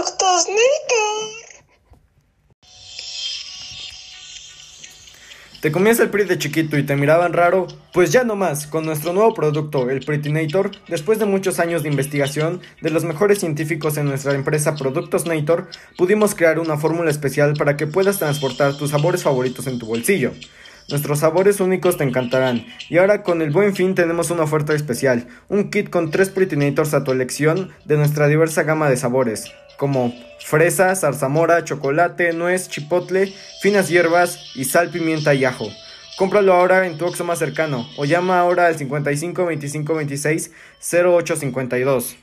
productos Nator. ¿Te comías el PRI de chiquito y te miraban raro? Pues ya no más, con nuestro nuevo producto, el Pretinator, después de muchos años de investigación de los mejores científicos en nuestra empresa Productos Nator, pudimos crear una fórmula especial para que puedas transportar tus sabores favoritos en tu bolsillo. Nuestros sabores únicos te encantarán. Y ahora con el buen fin tenemos una oferta especial, un kit con tres Pretinators a tu elección de nuestra diversa gama de sabores como fresa, zarzamora, chocolate, nuez, chipotle, finas hierbas y sal, pimienta y ajo. Cómpralo ahora en tu Oxxo más cercano o llama ahora al 55 25 26 08 52.